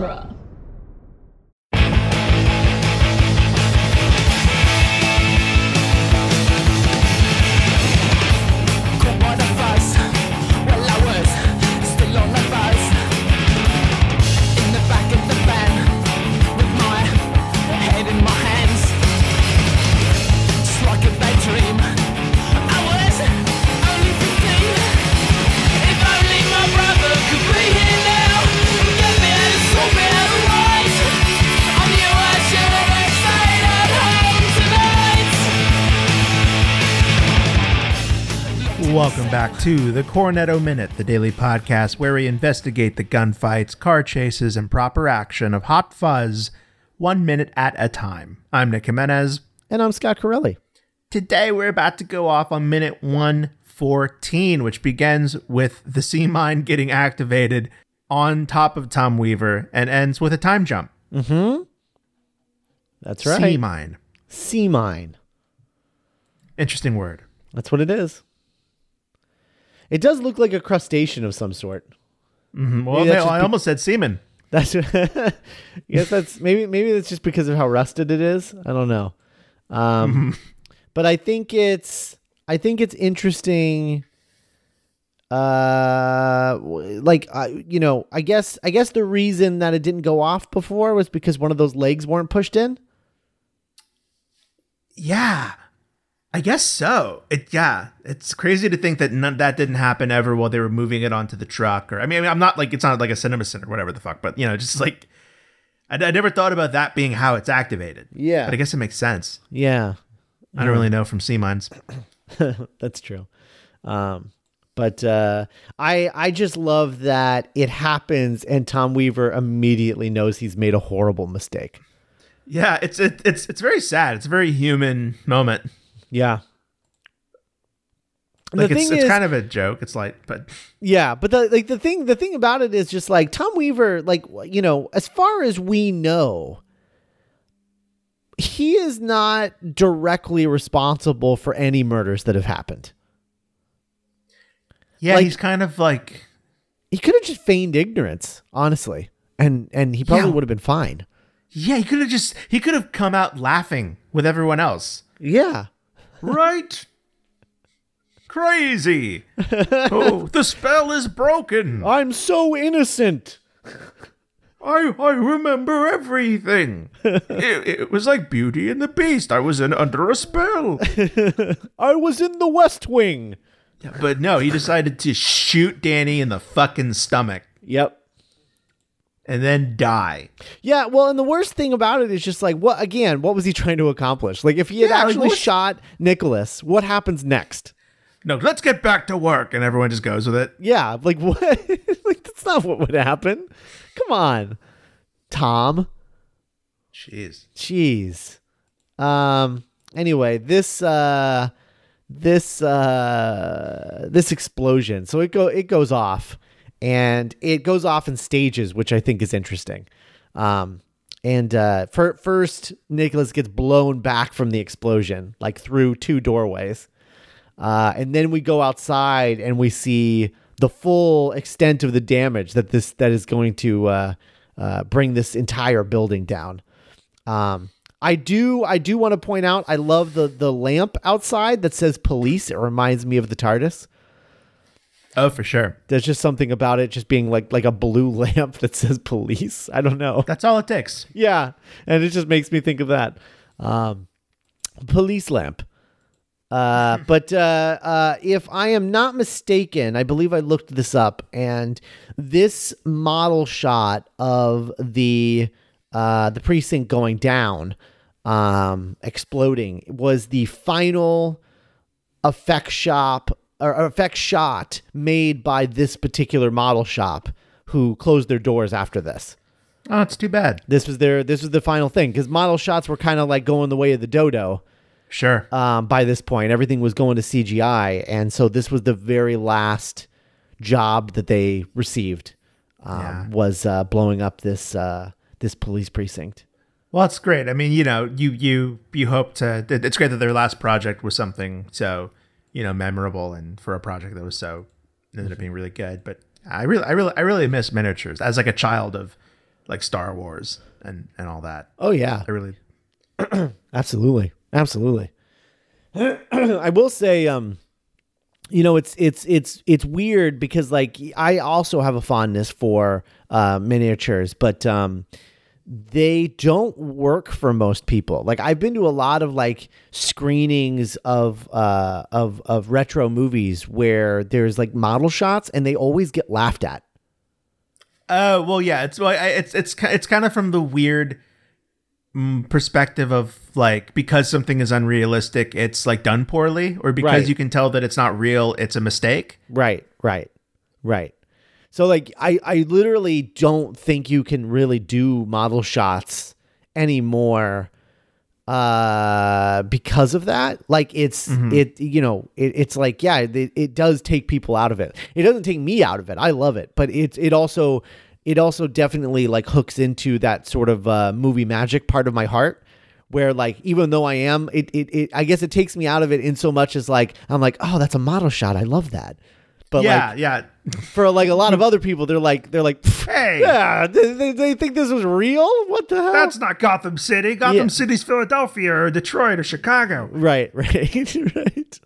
genre. Welcome back to the Cornetto Minute, the daily podcast where we investigate the gunfights, car chases, and proper action of Hot Fuzz one minute at a time. I'm Nick Jimenez. And I'm Scott Corelli. Today we're about to go off on minute 114, which begins with the sea mine getting activated on top of Tom Weaver and ends with a time jump. Mm-hmm. That's right. Sea mine. Sea mine. Interesting word. That's what it is. It does look like a crustacean of some sort. Mm-hmm. Well, no, I be- almost said semen. That's yes. That's maybe maybe that's just because of how rusted it is. I don't know. Um, mm-hmm. But I think it's I think it's interesting. Uh, like uh, you know, I guess I guess the reason that it didn't go off before was because one of those legs weren't pushed in. Yeah, I guess so. It yeah, it's crazy to think that none, that didn't happen ever while they were moving it onto the truck. Or I mean, I am not like it's not like a cinema center or whatever the fuck, but you know, just like I, I never thought about that being how it's activated. Yeah, but I guess it makes sense. Yeah, I don't really know from sea mines. That's true. Um, but uh, I I just love that it happens and Tom Weaver immediately knows he's made a horrible mistake. Yeah, it's it, it's it's very sad. It's a very human moment. Yeah. Like it's, it's is, kind of a joke. It's like, but yeah, but the like the thing the thing about it is just like Tom Weaver, like you know, as far as we know, he is not directly responsible for any murders that have happened. Yeah, like, he's kind of like he could have just feigned ignorance, honestly, and and he probably yeah. would have been fine. Yeah, he could have just he could have come out laughing with everyone else. Yeah, right? Crazy. oh, the spell is broken. I'm so innocent. I I remember everything. it, it, was like Beauty and the Beast. I was in under a spell. I was in the West Wing. But no, he decided to shoot Danny in the fucking stomach. Yep and then die. Yeah, well, and the worst thing about it is just like what again, what was he trying to accomplish? Like if he had yeah, actually like, shot Nicholas, what happens next? No, let's get back to work and everyone just goes with it. Yeah, like what? like that's not what would happen. Come on. Tom. Jeez. Jeez. Um anyway, this uh this uh this explosion. So it go it goes off and it goes off in stages, which I think is interesting. Um, and uh, for, first, Nicholas gets blown back from the explosion, like through two doorways. Uh, and then we go outside and we see the full extent of the damage that this that is going to uh, uh, bring this entire building down. Um, I do I do want to point out I love the the lamp outside that says police. It reminds me of the TARDIS. Oh, for sure. There's just something about it just being like like a blue lamp that says police. I don't know. That's all it takes. Yeah, and it just makes me think of that. Um, police lamp. Uh, but uh, uh, if I am not mistaken, I believe I looked this up, and this model shot of the uh, the precinct going down, um, exploding, was the final effect shop or effect shot made by this particular model shop who closed their doors after this. Oh, it's too bad. This was their this was the final thing because model shots were kind of like going the way of the dodo. Sure. Um, by this point, everything was going to CGI, and so this was the very last job that they received. Um, yeah. Was uh, blowing up this uh, this police precinct. Well, that's great. I mean, you know, you you you hope to. It's great that their last project was something so you know memorable and for a project that was so ended up being really good. But I really, I really, I really miss miniatures as like a child of like Star Wars and and all that. Oh yeah, I really absolutely, absolutely. I will say, um, you know, it's it's it's it's weird because like I also have a fondness for uh, miniatures, but um, they don't work for most people. Like I've been to a lot of like screenings of uh of of retro movies where there's like model shots and they always get laughed at. Oh well, yeah. It's well, I- it's it's it's kind of from the weird mm, perspective of like because something is unrealistic, it's like done poorly, or because Right. you can tell that it's not real, it's a mistake. Right, right, right. So like I I literally don't think you can really do model shots anymore uh because of that. Like it's it you know it, it's like yeah it, it does take people out of it. It doesn't take me out of it. I love it. But it it also it also definitely like hooks into that sort of uh movie magic part of my heart where like even though i am it, it it i guess it takes me out of it in so much as like i'm like oh that's a model shot. I love that but yeah, like yeah. for like a lot of other people they're like they're like Hey, yeah they, they, think this was real what the hell that's not Gotham City. Gotham Yeah. City's Philadelphia or Detroit or Chicago. Right, right, right.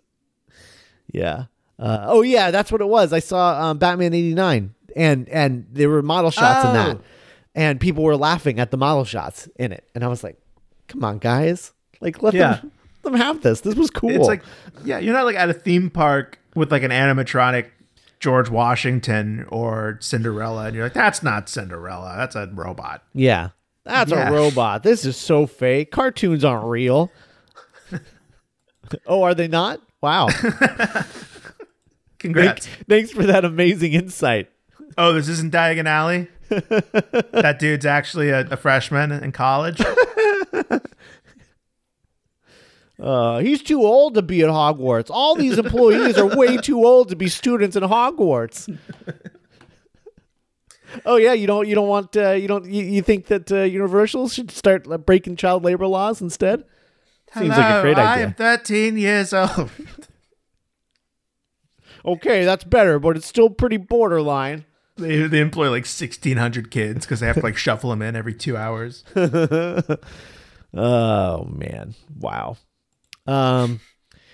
Yeah. Uh, oh yeah, that's what it was. I saw um, Batman '89, and and there were model shots in that, Oh. and people were laughing at the model shots in it, and I was like, "Come on, guys! Like let Yeah. them let them have this. This was cool." It's like yeah, you're not like at a theme park with like an animatronic George Washington or Cinderella, and you're like, that's not Cinderella. That's a robot. yeah, that's Yeah. a robot. This is so fake. Cartoons aren't real. oh, are they not? Wow. Congrats. Thanks, thanks for that amazing insight. Oh, this isn't Diagon Alley? that dude's actually a, a freshman in college. Uh, he's too old to be at Hogwarts. All these employees are way too old to be students in Hogwarts. oh yeah, you don't you don't want uh, you don't you, you think that uh, Universal should start uh, breaking child labor laws instead? Seems like a Hello, great I am 13 years old. Okay, that's better, but it's still pretty borderline. they, they employ like 1,600 kids because they have to like shuffle them in every two hours. Oh man, wow. Um,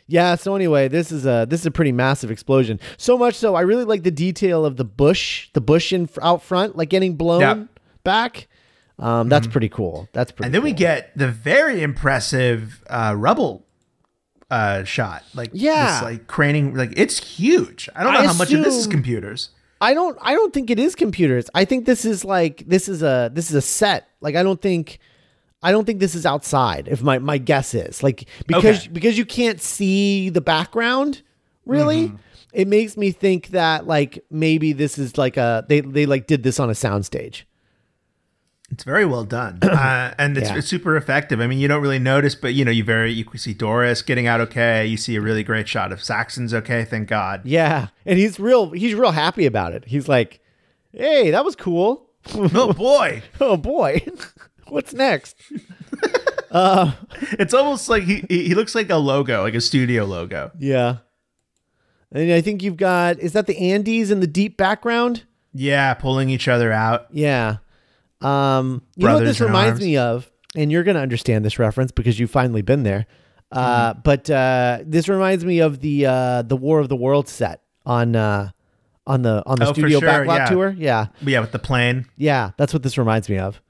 yeah. So anyway, this is a this is a pretty massive explosion. So much so, I really like the detail of the bush, the bush in out front, like getting blown Yeah. back. Um, that's pretty cool. That's pretty. And then we get the very impressive uh, rubble uh, shot. Like, Yeah. this, like craning, like it's huge. I don't know I how much of this is computers. I don't. I don't think it is computers. I think this is like this is a this is a set. Like I don't think. I don't think this is outside. If my my guess is like because Okay. because you can't see the background really. Mm-hmm. It makes me think that like maybe this is like a they they like did this on a soundstage. It's very well done, uh, and it's, Yeah. it's super effective. I mean, you don't really notice, but you know, you very you see Doris getting out okay. You see a really great shot of Saxon's okay. Thank God. Yeah, and he's real. He's real happy about it. He's like, "Hey, that was cool. oh boy, oh boy, what's next?" it's almost like he he looks like a logo, like a studio logo. Yeah, and I think you've got is that the Andys in the deep background? Yeah, pulling each other out. Yeah. Um, you know what this reminds arms. me of, and you're gonna understand this reference because you've finally been there. Uh, but uh, this reminds me of the uh, the War of the Worlds set on uh, on the on the Oh, studio sure, backlot yeah. tour. Yeah, yeah, with the plane. yeah, that's what this reminds me of.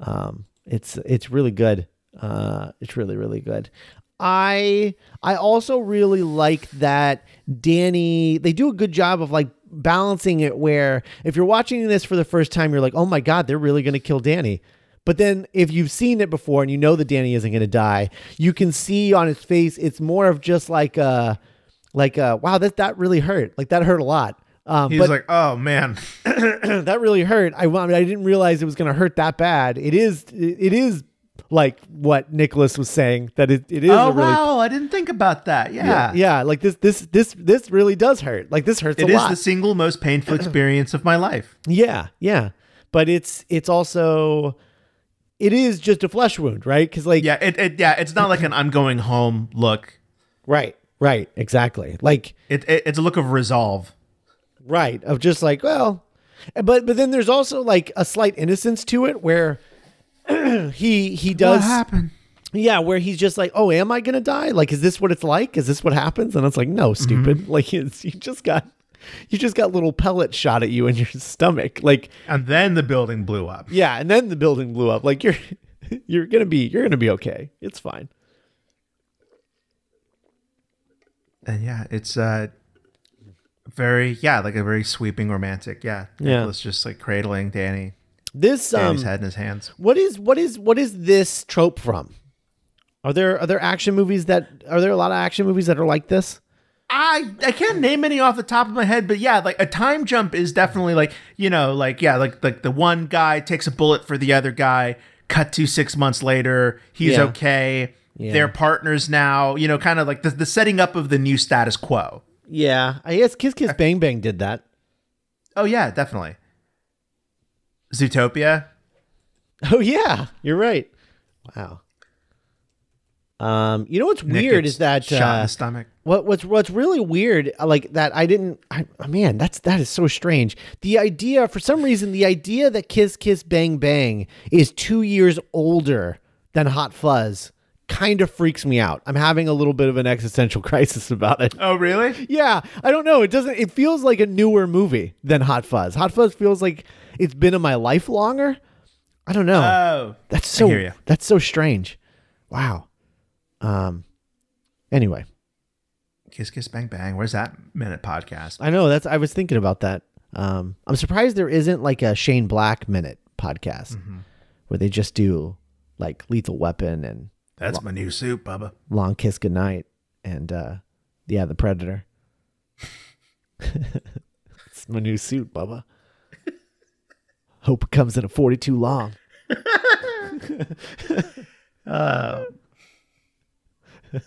Um, it's it's really good. Uh, it's really really good. I I also really like that Danny. They do a good job of like balancing it. Where if you're watching this for the first time, you're like, oh my god, they're really to kill Danny. But then if you've seen it before and you know that Danny isn't to die, you can see on his face it's more of just like a like a wow that that really hurt. Like that hurt a lot. Um, He's but like, oh man, that really hurt. I, I mean, I didn't realize it was going to hurt that bad. It is, it, is like what Nicholas was saying that it, it is oh really, wow, I didn't think about that. Yeah, yeah, yeah, like this, this, this, this really does hurt. Like this hurts It is lot. the single most painful experience of my life. yeah, yeah, but it's, it's also, it is just a flesh wound, right? Because like, Yeah, it, it yeah, it's not like an I'm going home look. right, right, exactly. Like, It, it it's a look of resolve. Right, of just like, well, But but then there's also like a slight innocence to it where he he does happened? yeah, where he's just like, "Oh, am I gonna die? Like, is this what it's like? Is this what happens?" And it's like, "No, stupid. Like, it's, you just got, you just got little pellets shot at you in your stomach. Like, And then the building blew up. yeah, and then the building blew up. Like, you're, you're gonna be, you're gonna be okay. It's fine. And yeah, it's uh very yeah, like a very sweeping romantic. Yeah. Yeah. Nicholas just like cradling Danny, This um, head in his hands. what is what is what is this trope from? Are there are there action movies that are there a lot of action movies that are like this? I I can't name any off the top of my head, but yeah, like a time jump is definitely like you know like yeah like like the one guy takes a bullet for the other guy. Cut to six months later, he's Yeah. okay. Yeah. They're partners now. You know, kind of like the the setting up of the new status quo. Yeah, I guess Kiss Kiss Bang Bang did that. Oh yeah, definitely. Zootopia. Oh yeah, you're right. Wow. Um, you know what's Nick weird is that shot in uh, the stomach. what what's what's really weird, uh, like that I didn't. I, oh, man, that's that is so strange. The idea, for some reason, the idea that Kiss Kiss Bang Bang is two years older than Hot Fuzz kind of freaks me out. I'm having a little bit of an existential crisis about it. Oh really? Yeah, I don't know. It doesn't. It feels like a newer movie than Hot Fuzz. Hot Fuzz feels like it's been in my life longer. I don't know. Oh, That's so that's so strange. Wow. Um anyway, Kiss Kiss Bang Bang. Where's that minute podcast? I know that's I was thinking about that. Um I'm surprised there isn't like a Shane Black minute podcast Mm-hmm. where they just do like Lethal Weapon and That's my new suit, Bubba. Long Kiss Goodnight and uh yeah, The Predator. it's my new suit, Bubba. Hope it comes in a 42 long. Uh,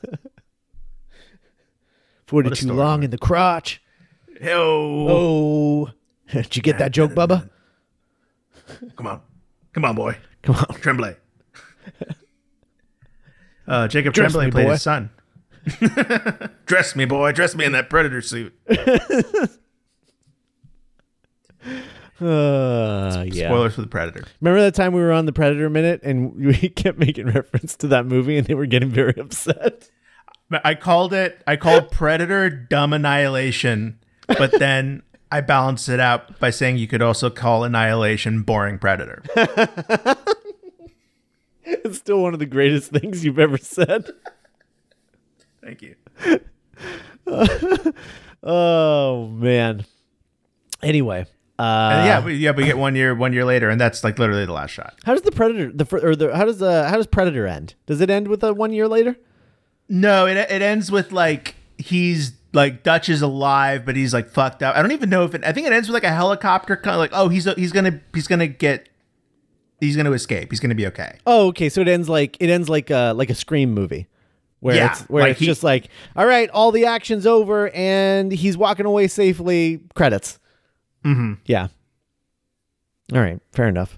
42 story, long in the crotch. yo, Oh. Did you get that joke, Bubba? come on, come on, boy, Come on. Tremblay. Uh, Jacob Dress Tremblay played boy. his son. dress me, boy. Dress me in that predator suit. Uh, yeah. Spoilers for the Predator. Remember that time we were on the Predator minute and we kept making reference to that movie and they were getting very upset? I called it. I called Predator dumb annihilation, but then I balanced it out by saying you could also call Annihilation boring Predator. It's still one of the greatest things you've ever said. Thank you. Oh, man. Anyway. Uh, And yeah, we, yeah, we get one year, one year later, and that's like literally the last shot. How does the Predator the or the how does the how does Predator end? Does it end with a one year later? No, it it ends with like he's like Dutch is alive, but he's like fucked up. I don't even know if it. I think it ends with like a helicopter, kind of like oh he's he's gonna he's gonna get he's gonna escape. He's gonna be okay. Oh, okay. So it ends like it ends like a like a scream movie. Where Yeah, it's where like it's he- just like, all right, all the action's over and he's walking away safely. Credits. Mm-hmm. Yeah. All right, fair enough.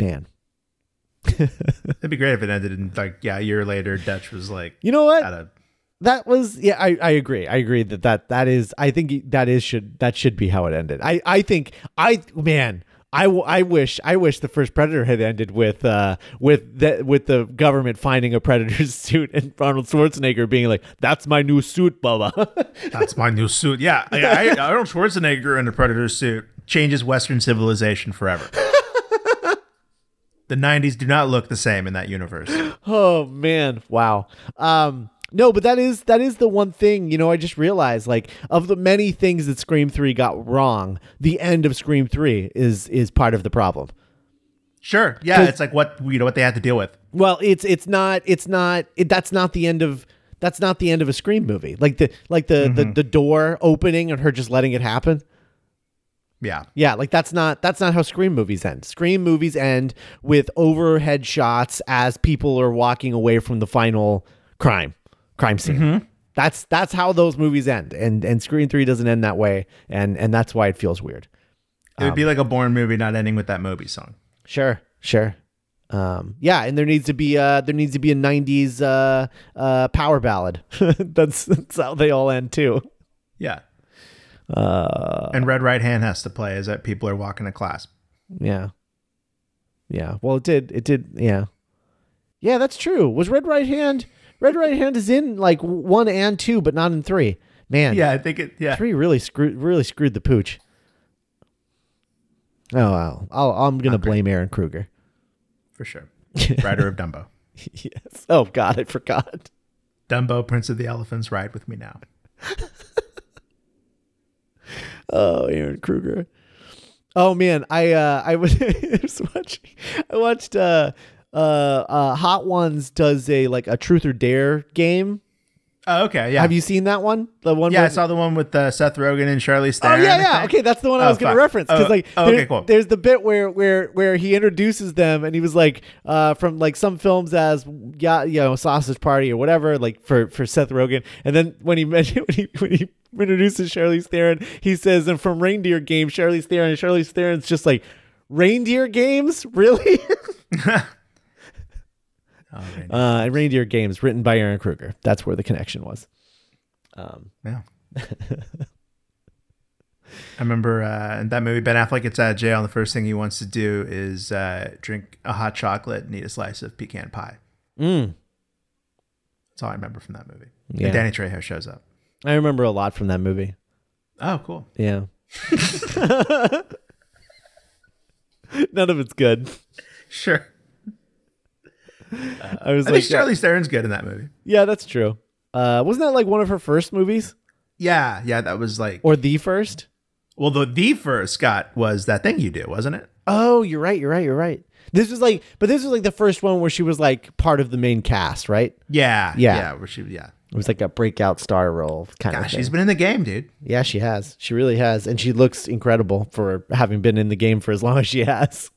Man. It'd be great if it ended in like yeah a year later. Dutch was like You know what? a that was yeah I, I agree i agree that, that that is i think that is should that should be how it ended i i think i man I, w- I wish I wish the first Predator had ended with uh with the with the government finding a Predator's suit and Arnold Schwarzenegger being like that's my new suit, Bubba. that's my new suit. Yeah, I, I, Arnold Schwarzenegger in a Predator suit changes Western civilization forever. the '90s do not look the same in that universe. oh man, wow. Um no, but that is that is the one thing, you know, I just realized like of the many things that Scream 3 got wrong, the end of Scream 3 is is part of the problem. Sure, yeah, it's like what you know what they had to deal with. Well, it's it's not it's not it, that's not the end of that's not the end of a Scream movie. Like the like the the, mm-hmm. the door opening and her just letting it happen. Yeah, Yeah, like that's not that's not how Scream movies end. Scream movies end with overhead shots as people are walking away from the final crime crime scene. That's that's how those movies end. And and Scream 3 doesn't end that way and and that's why it feels weird. it would be like a Bourne movie not ending with that Moby song. Sure, sure. Um, yeah, and there needs to be uh there needs to be a '90s uh, uh, power ballad. that's that's how they all end too. Yeah, Uh, and Red Right Hand has to play as that people are walking to class. yeah, yeah. Well, it did. It did. Yeah, yeah. That's true. Was Red Right Hand? Red Right Hand is in like one and two, but not in three. Man, Yeah, I think it. Yeah, three really screwed. Really screwed the pooch. Oh, well, I'll, I'm gonna blame Ehren Kruger. for sure. Rider of Dumbo. yes. Oh God, I forgot. Dumbo, Prince of the Elephants, ride with me now. Oh, Ehren Kruger. Oh man, I uh I was, I was watching I watched uh uh uh Hot Ones does a like a truth or dare game. Oh, okay. Yeah. Have you seen that one? The one yeah, I saw the one with uh, Seth Rogen and Charlie Charlize Oh yeah, yeah. Okay, that's the one I Oh, was going to reference because Oh, like oh, okay, cool. there's the bit where where where he introduces them and he was like uh from like some films as yeah you know Sausage Party or whatever like for for Seth Rogen and then when he mentioned when he when he introduces Charlize Theron he says and from Reindeer Games Charlize Theron and Charlize Theron's just like Reindeer Games really Oh, man. uh and Reindeer Games written by Ehren Kruger that's where the connection was um Yeah. I remember uh, in that movie, Ben Affleck gets out of jail, and the first thing he wants to do is uh, drink a hot chocolate and eat a slice of pecan pie. mm, That's all I remember from that movie. Yeah. And Danny Trejo shows up. I remember a lot from that movie Oh, cool. Yeah. None of it's good. Sure. I was I like, think Charlize Theron's good in that movie. yeah, that's true. Uh, wasn't that like one of her first movies Yeah, yeah, that was like or the first? well, the the first Scott was that thing you do, wasn't it? Oh, you're right. You're right. You're right. This was like, but this was like the first one where she was like part of the main cast, right? Yeah, Yeah. yeah. Where she, yeah. It was like a breakout star role kind of Gosh, thing. she's been in the game, dude. yeah, she has. She really has, and she looks incredible for having been in the game for as long as she has.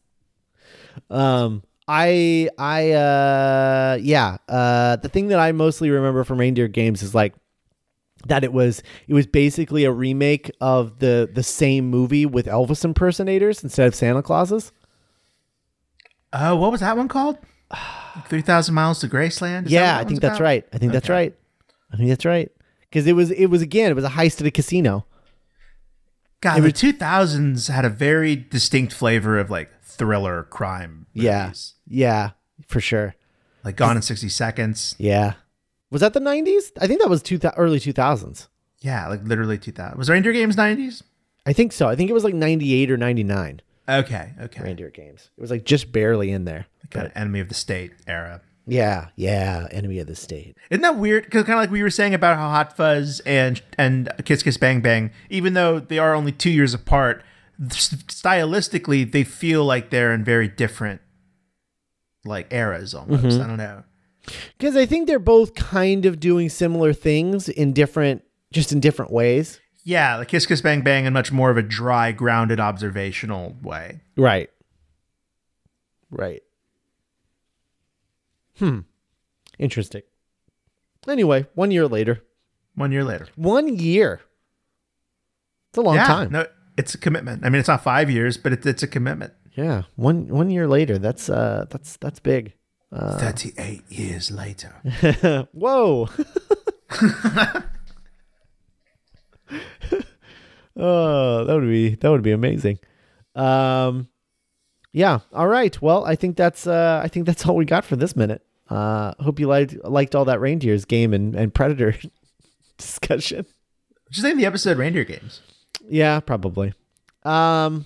Um, I, I, uh, yeah. Uh, the thing that I mostly remember from Reindeer Games is like that it was it was basically a remake of the the same movie with Elvis impersonators instead of Santa Clauses. Oh, what was that one called? Three thousand miles to Graceland. Is yeah, I think that's about? right. I think that's right. I think that's right. Because it was it was again it was a heist at a casino. God, the two thousands had a very distinct flavor of like thriller crime. Movies. yeah, for sure. like Gone in sixty seconds. Yeah. Was that the nineties? I think that was two thou- early two thousands. Yeah, like literally two thousand. Was Reindeer Games nineties? I think so. I think it was like ninety eight or ninety nine. Okay, okay. Reindeer Games. It was like just barely in there. Kind of enemy of the state era. Yeah, yeah. Enemy of the state. Isn't that weird? Because kind of like we were saying about how Hot Fuzz and and Kiss Kiss Bang Bang, even though they are only two years apart, stylistically they feel like they're in very different like eras almost. Mm-hmm. I don't know. Because I think they're both kind of doing similar things in different, just in different ways. Yeah, like Kiss Kiss Bang Bang in much more of a dry, grounded, observational way. Right. Right. Hmm. Interesting. Anyway, one year later. One year later. One year. It's a long yeah, time. no, it's a commitment. I mean, it's not five years, but it's it's a commitment. Yeah. One one year later. That's uh that's that's big. Uh, Thirty-eight years later. Whoa. oh, that would be that would be amazing. Um yeah, all right. Well, I think that's uh I think that's all we got for this minute. Uh hope you liked liked all that reindeers game and, and predator discussion. Just name the episode Reindeer Games. Yeah, probably. Um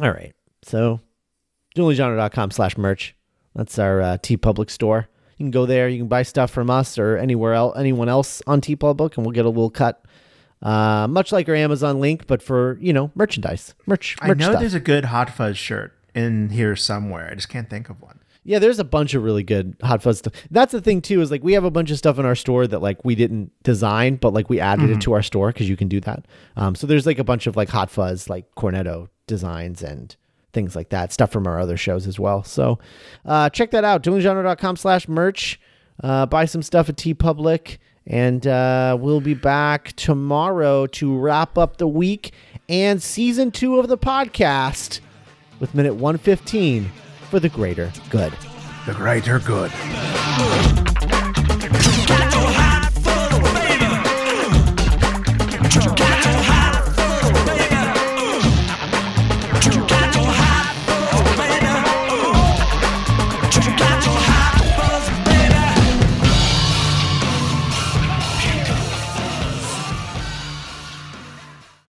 all right. So duelinggenre.com slash merch. That's our uh, TeePublic store. You can go there. You can buy stuff from us or anywhere else, anyone else on TeePublic, and we'll get a little cut. Uh, much like our Amazon link, but for you know merchandise, merch, I know stuff. there's a good Hot Fuzz shirt in here somewhere. I just can't think of one. Yeah, there's a bunch of really good Hot Fuzz stuff. That's the thing too is like we have a bunch of stuff in our store that like we didn't design, but like we added it to our store because you can do that. Um, so there's like a bunch of like Hot Fuzz like Cornetto designs and things like that, stuff from our other shows as well. So uh, check that out, duelinggenre.com slash merch. Uh, buy some stuff at TeePublic, and uh, we'll be back tomorrow to wrap up the week and season two of the podcast with minute 115 for the greater good. The greater good.